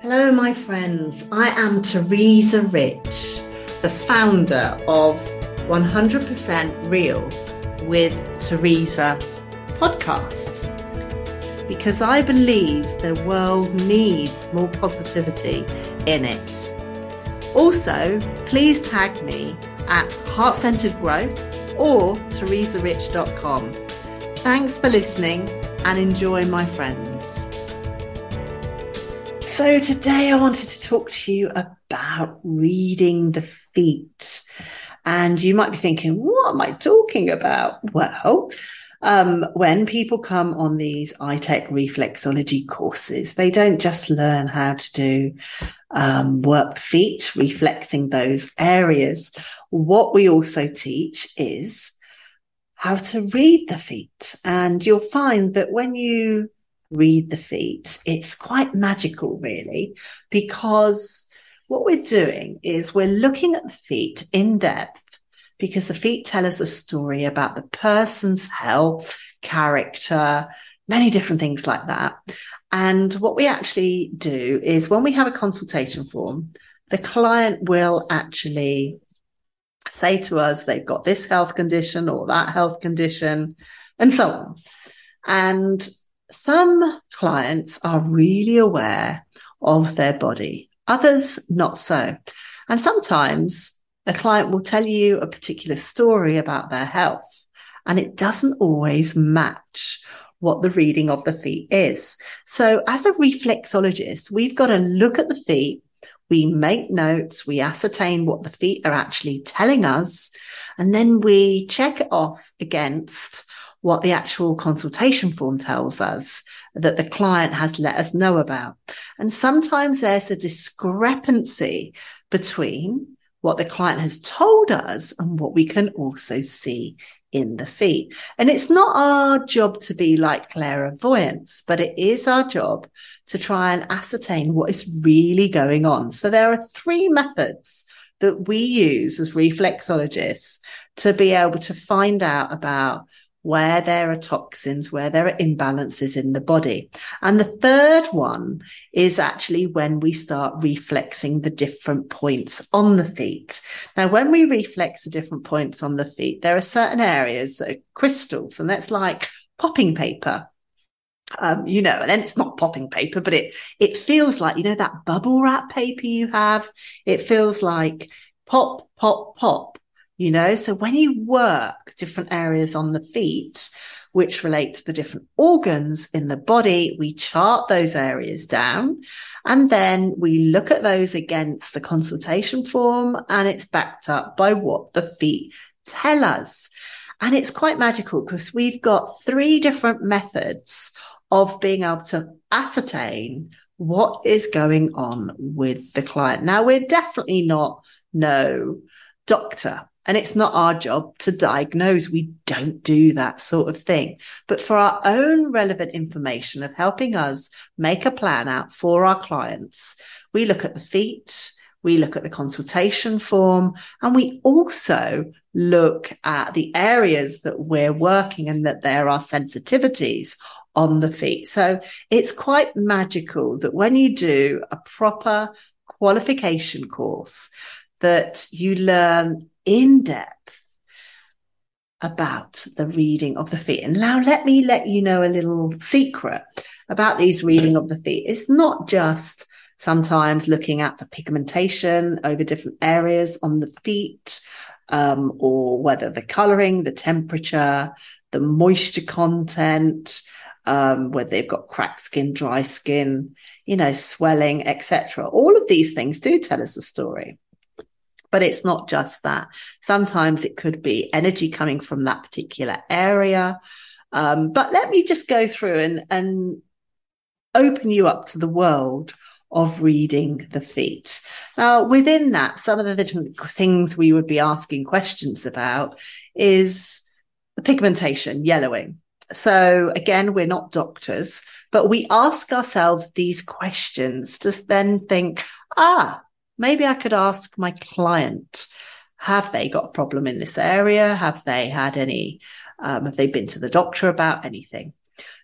Hello, my friends. I am Teresa Rich, the founder of 100% Real with Teresa podcast. Because I believe the world needs more positivity in it. Also, please tag me at Heart Centered Growth or teresarich.com. Thanks for listening and enjoy, my friends. So, today I wanted to talk to you about reading the feet. And you might be thinking, what am I talking about? Well, um, when people come on these ITEC reflexology courses, they don't just learn how to do um, work feet, reflexing those areas. What we also teach is how to read the feet. And you'll find that when you read the feet. It's quite magical, really, because what we're doing is we're looking at the feet in depth because the feet tell us a story about the person's health, character, many different things like that. And what we actually do is when we have a consultation form, the client will actually say to us they've got this health condition or that health condition and so on. And some clients are really aware of their body, others not so. And sometimes a client will tell you a particular story about their health and it doesn't always match what the reading of the feet is. So as a reflexologist, we've got to look at the feet. We make notes. We ascertain what the feet are actually telling us. And then we check it off against what the actual consultation form tells us that the client has let us know about. And sometimes there's a discrepancy between what the client has told us and what we can also see in the feet. And it's not our job to be like clairvoyance, but it is our job to try and ascertain what is really going on. So there are three methods that we use as reflexologists to be able to find out about where there are toxins, where there are imbalances in the body. And the third one is actually when we start reflexing the different points on the feet. Now, when we reflex the different points on the feet, there are certain areas that are crystals and that's like popping paper. Um, you know, and then it's not popping paper, but it, it feels like, you know, that bubble wrap paper you have. It feels like pop, pop, pop you know? So when you work different areas on the feet which relate to the different organs in the body we chart those areas down and then we look at those against the consultation form and it's backed up by what the feet tell us. And it's quite magical because we've got three different methods of being able to ascertain what is going on with the client. Now we're definitely not no doctor and it's not our job to diagnose. We don't do that sort of thing. But for our own relevant information of helping us make a plan out for our clients, we look at the feet, we look at the consultation form, and we also look at the areas that we're working and that there are sensitivities on the feet. So it's quite magical that when you do a proper qualification course, that you learn in depth about the reading of the feet. And now let me let you know a little secret about these reading of the feet. It's not just sometimes looking at the pigmentation over different areas on the feet, um, or whether the coloring, the temperature, the moisture content, um, whether they've got cracked skin, dry skin, you know, swelling, etc. All of these things do tell us a story. But it's not just that. Sometimes it could be energy coming from that particular area. Um, but let me just go through and, and open you up to the world of reading the feet. Now, within that, some of the different things we would be asking questions about is the pigmentation, yellowing. So again, we're not doctors, but we ask ourselves these questions to then think, ah, maybe I could ask my client, have they got a problem in this area? Have they had any, um, have they been to the doctor about anything?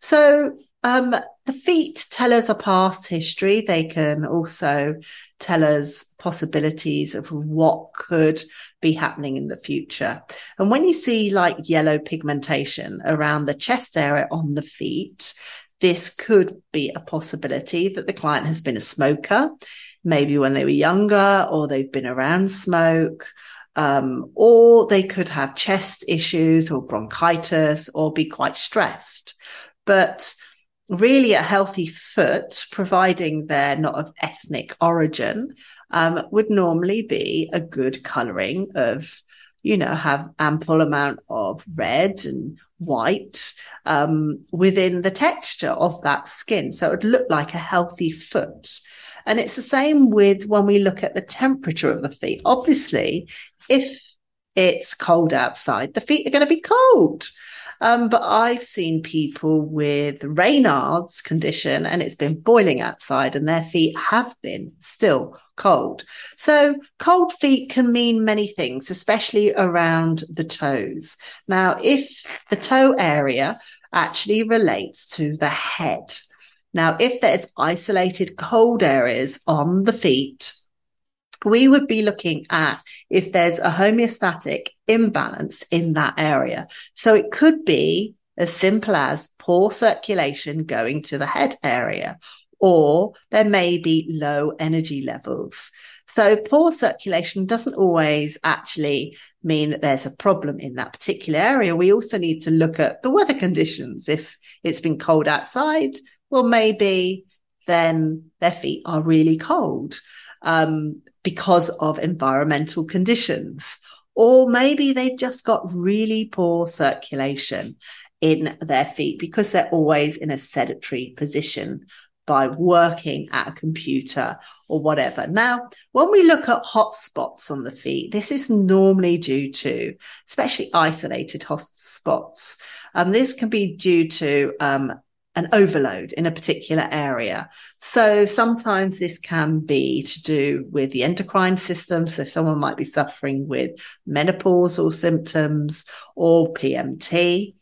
So, um, the feet tell us a past history. They can also tell us possibilities of what could be happening in the future. And when you see like yellow pigmentation around the chest area on the feet, this could be a possibility that the client has been a smoker, maybe when they were younger, or they've been around smoke, um, or they could have chest issues or bronchitis or be quite stressed. But really a healthy foot, providing they're not of ethnic origin, um, would normally be a good colouring of, you know, have ample amount of red and white um, within the texture of that skin. So it would look like a healthy foot. And it's the same with when we look at the temperature of the feet. Obviously, if it's cold outside, the feet are going to be cold. Um, but I've seen people with Raynaud's condition and it's been boiling outside and their feet have been still cold. So cold feet can mean many things, especially around the toes. Now, if the toe area actually relates to the head. Now, if there's isolated cold areas on the feet, we would be looking at if there's a homeostatic imbalance in that area. So it could be as simple as poor circulation going to the head area, or there may be low energy levels. So poor circulation doesn't always actually mean that there's a problem in that particular area. We also need to look at the weather conditions. If it's been cold outside, well, maybe then their feet are really cold um, because of environmental conditions. Or maybe they've just got really poor circulation in their feet because they're always in a sedentary position by working at a computer or whatever. Now, when we look at hot spots on the feet, this is normally due to, especially isolated hot spots. Um, this can be due to um, an overload in a particular area. So sometimes this can be to do with the endocrine system. So someone might be suffering with menopausal symptoms or PMT,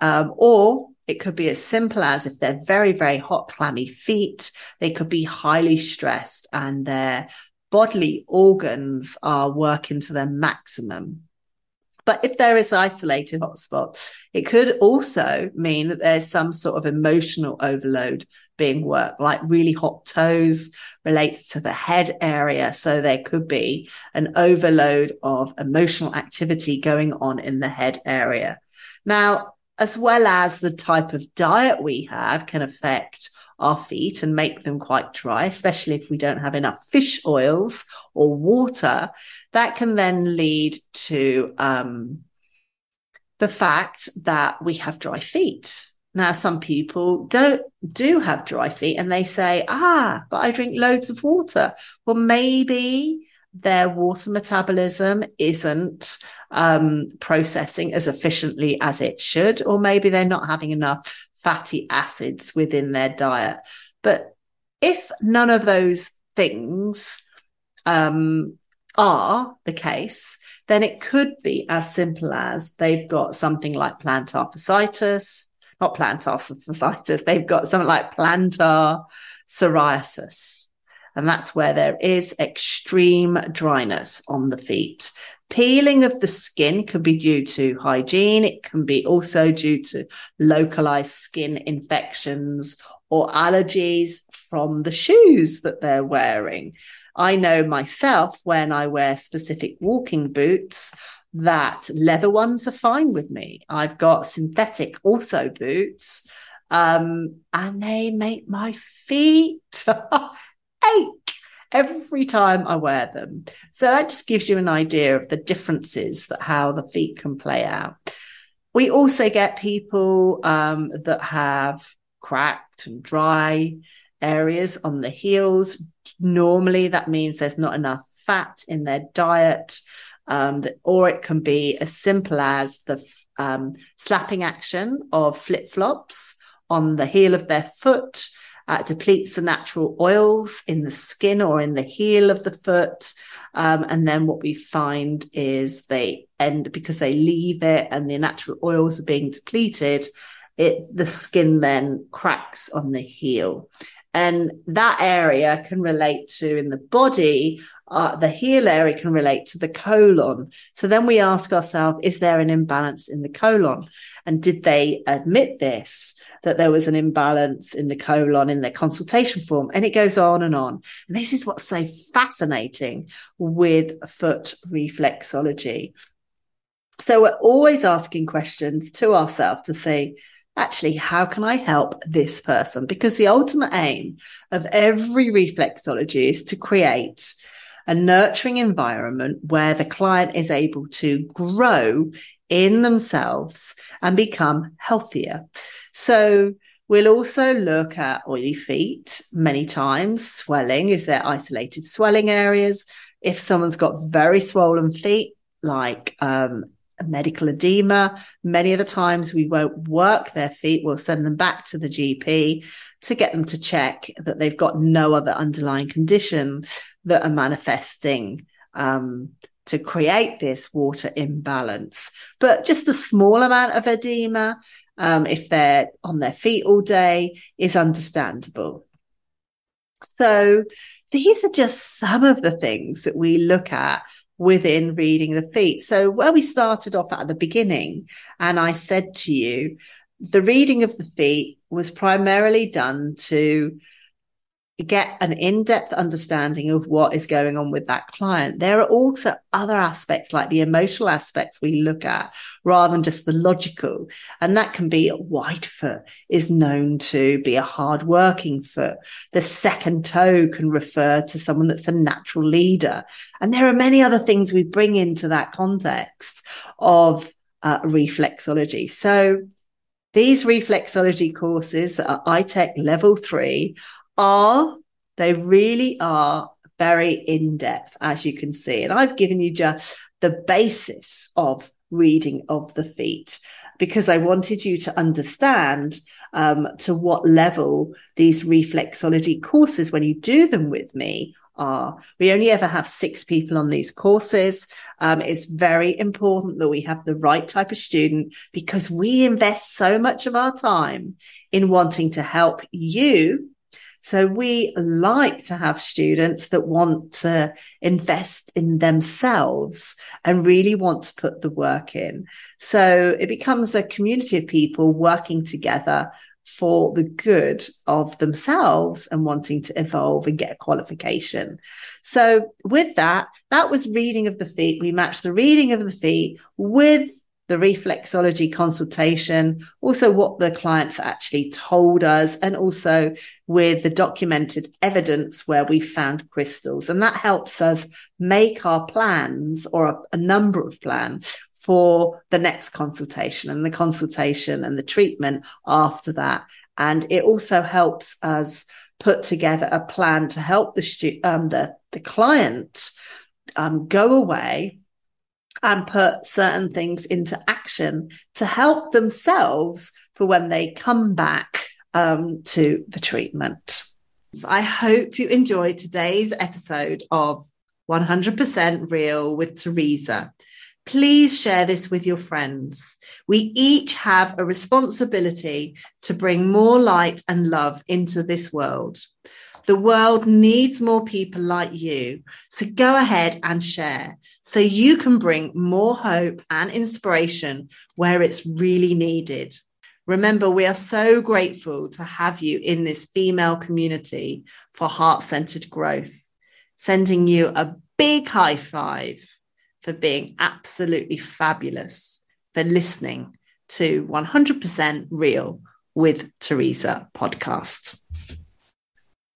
um, or it could be as simple as if they're very, very hot, clammy feet, they could be highly stressed and their bodily organs are working to their maximum. But if there is isolated hotspot, it could also mean that there's some sort of emotional overload being worked, like really hot toes relates to the head area. So there could be an overload of emotional activity going on in the head area. Now, as well as the type of diet we have can affect our feet and make them quite dry, especially if we don't have enough fish oils or water. That can then lead to um, the fact that we have dry feet. Now, some people don't do have dry feet and they say, ah, but I drink loads of water. Well, maybe their water metabolism isn't um, processing as efficiently as it should, or maybe they're not having enough fatty acids within their diet. But if none of those things um, are the case, then it could be as simple as they've got something like plantar fasciitis, not plantar fasciitis, they've got something like plantar psoriasis. And that's where there is extreme dryness on the feet. Peeling of the skin can be due to hygiene. It can be also due to localized skin infections or allergies from the shoes that they're wearing. I know myself when I wear specific walking boots that leather ones are fine with me. I've got synthetic also boots, um, and they make my feet ache every time I wear them. So that just gives you an idea of the differences that how the feet can play out. We also get people um, that have cracked and dry areas on the heels. Normally, that means there's not enough fat in their diet, um, or it can be as simple as the um, slapping action of flip flops on the heel of their foot uh, depletes the natural oils in the skin or in the heel of the foot. Um, and then what we find is they end because they leave it and the natural oils are being depleted. it the skin then cracks on the heel. And that area can relate to in the body, uh, the heel area can relate to the colon. So then we ask ourselves, is there an imbalance in the colon? And did they admit this, that there was an imbalance in the colon in their consultation form? And it goes on and on. And this is what's so fascinating with foot reflexology. So we're always asking questions to ourselves to say, actually, how can I help this person? Because the ultimate aim of every reflexology is to create a nurturing environment where the client is able to grow in themselves and become healthier. So we'll also look at oily feet many times, swelling. Is there isolated swelling areas? If someone's got very swollen feet, like um, medical edema. Many of the times we won't work their feet. We'll send them back to the GP to get them to check that they've got no other underlying condition that are manifesting um, to create this water imbalance. But just a small amount of edema, um, if they're on their feet all day, is understandable. So these are just some of the things that we look at within reading the feet. So where we started off at the beginning, and I said to you, the reading of the feet was primarily done to get an in-depth understanding of what is going on with that client. There are also other aspects like the emotional aspects we look at rather than just the logical. And that can be a white foot is known to be a hard working foot. The second toe can refer to someone that's a natural leader. And there are many other things we bring into that context of uh, reflexology. So these reflexology courses at ITEC level three are, they really are very in depth, as you can see. And I've given you just the basis of reading of the feet because I wanted you to understand um, to what level these reflexology courses, when you do them with me, are. We only ever have six people on these courses. Um, it's very important that we have the right type of student because we invest so much of our time in wanting to help you so we like to have students that want to invest in themselves and really want to put the work in. So it becomes a community of people working together for the good of themselves and wanting to evolve and get a qualification. So with that, that was reading of the feet. We matched the reading of the feet with the reflexology consultation, also what the clients actually told us, and also with the documented evidence where we found crystals. And that helps us make our plans or a, a number of plans for the next consultation and the consultation and the treatment after that. And it also helps us put together a plan to help the stu- um, the, the client um, go away and put certain things into action to help themselves for when they come back um, to the treatment. So I hope you enjoyed today's episode of 100% Real with Teresa. Please share this with your friends. We each have a responsibility to bring more light and love into this world. The world needs more people like you. So go ahead and share so you can bring more hope and inspiration where it's really needed. Remember, we are so grateful to have you in this female community for heart centered growth. Sending you a big high five for being absolutely fabulous, for listening to 100% Real with Teresa podcast.